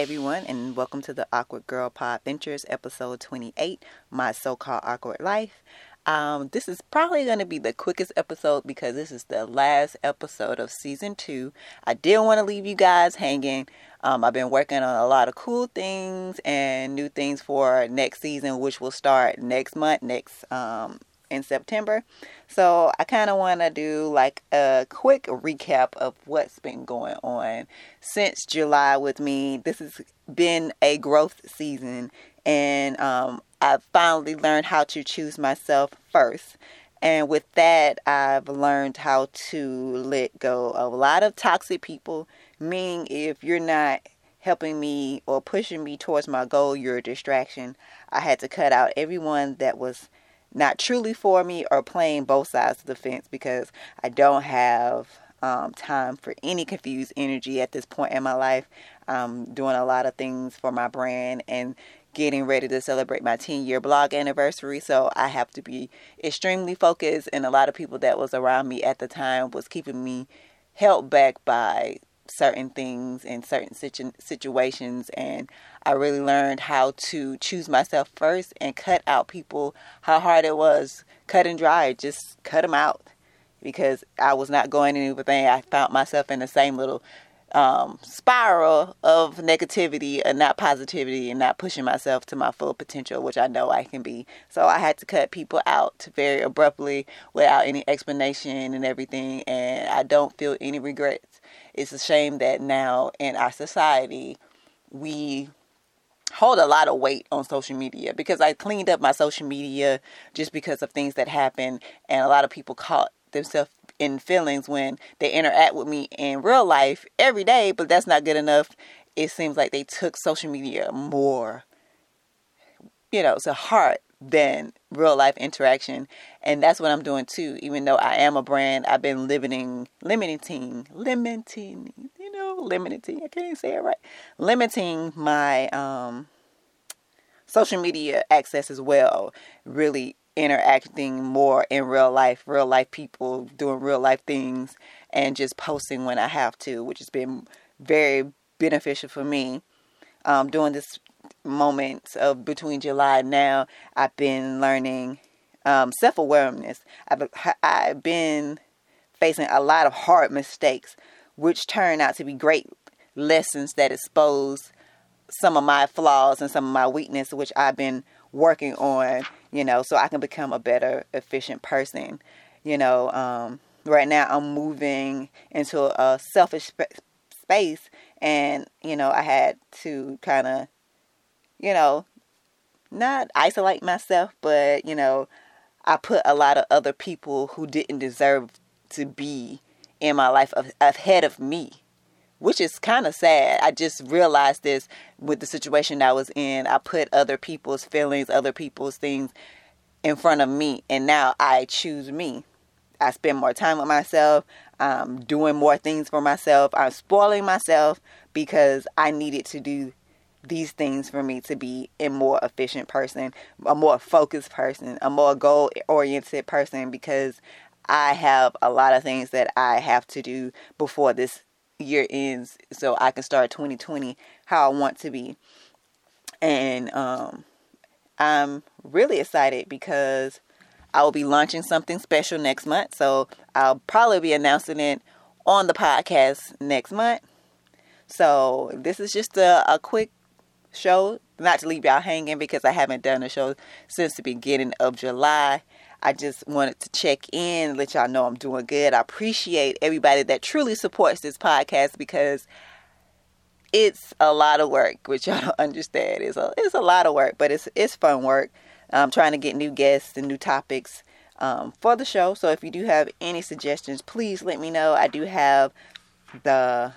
Everyone, and welcome to the Awkward Girl Podventures, episode 28 My So Called Awkward Life. Um, this is probably going to be the quickest episode because this is the last episode of season two. I didn't want to leave you guys hanging. Um, I've been working on a lot of cool things and new things for next season, which will start next month, next um, in September. So I kind of want to do like a quick recap of what's been going on since July with me. This has been a growth season, and um, I've finally learned how to choose myself first. And with that, I've learned how to let go of a lot of toxic people, meaning if you're not helping me or pushing me towards my goal, you're a distraction. I had to cut out everyone that was not truly for me or playing both sides of the fence because I don't have um, time for any confused energy at this point in my life. I'm doing a lot of things for my brand and getting ready to celebrate my 10 year blog anniversary. So I have to be extremely focused. And a lot of people that was around me at the time was keeping me held back by certain things in certain situ- situations and I really learned how to choose myself first and cut out people how hard it was cut and dry just cut them out because I was not going anything I found myself in the same little um, spiral of negativity and not positivity and not pushing myself to my full potential, which I know I can be. So I had to cut people out very abruptly without any explanation and everything. And I don't feel any regrets. It's a shame that now in our society, we hold a lot of weight on social media because I cleaned up my social media just because of things that happened and a lot of people caught themselves in feelings when they interact with me in real life every day, but that's not good enough. It seems like they took social media more, you know, to heart than real life interaction. And that's what I'm doing too. Even though I am a brand, I've been limiting, limiting, limiting, you know, limiting. I can't even say it right. Limiting my um, social media access as well. Really interacting more in real life, real life people doing real life things, and just posting when I have to, which has been very beneficial for me. Um, during this moment of between July and now, I've been learning um, self awareness. I've I've been facing a lot of hard mistakes, which turn out to be great lessons that expose some of my flaws and some of my weakness, which I've been working on, you know, so I can become a better, efficient person. You know, um, right now I'm moving into a selfish sp- space, and you know, I had to kind of, you know, not isolate myself, but you know, I put a lot of other people who didn't deserve to be in my life ahead of me which is kind of sad. I just realized this with the situation I was in. I put other people's feelings, other people's things in front of me, and now I choose me. I spend more time with myself. I'm doing more things for myself. I'm spoiling myself because I needed to do these things for me to be a more efficient person, a more focused person, a more goal oriented person because I have a lot of things that I have to do before this year ends so I can start 2020 how I want to be. And um, I'm really excited because I will be launching something special next month. So I'll probably be announcing it on the podcast next month. So this is just a, a quick show, not to leave y'all hanging because I haven't done a show since the beginning of July. I just wanted to check in, let y'all know I'm doing good. I appreciate everybody that truly supports this podcast because it's a lot of work, which y'all don't understand. It's a it's a lot of work, but it's it's fun work. I'm trying to get new guests and new topics um, for the show. So if you do have any suggestions, please let me know. I do have the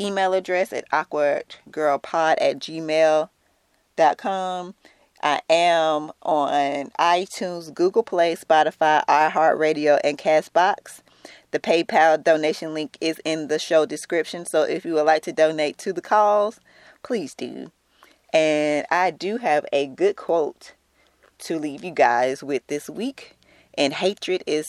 email address at awkwardgirlpod at gmail.com. I am on iTunes, Google Play, Spotify, iHeartRadio, and Castbox. The PayPal donation link is in the show description. So if you would like to donate to the cause, please do. And I do have a good quote to leave you guys with this week. And hatred is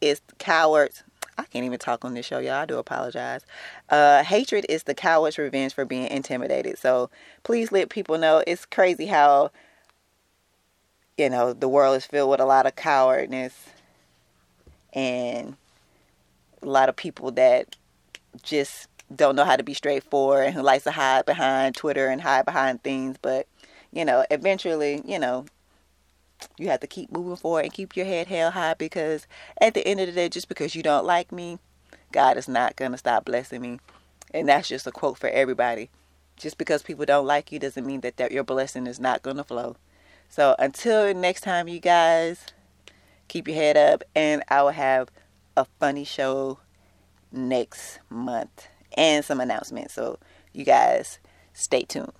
is cowards. I can't even talk on this show, y'all. I do apologize. Uh, hatred is the coward's revenge for being intimidated. So please let people know. It's crazy how, you know, the world is filled with a lot of cowardness and a lot of people that just don't know how to be straightforward and who likes to hide behind Twitter and hide behind things. But, you know, eventually, you know, you have to keep moving forward and keep your head held high because at the end of the day, just because you don't like me, God is not going to stop blessing me. And that's just a quote for everybody. Just because people don't like you doesn't mean that, that your blessing is not going to flow. So until next time, you guys, keep your head up and I will have a funny show next month and some announcements. So you guys stay tuned.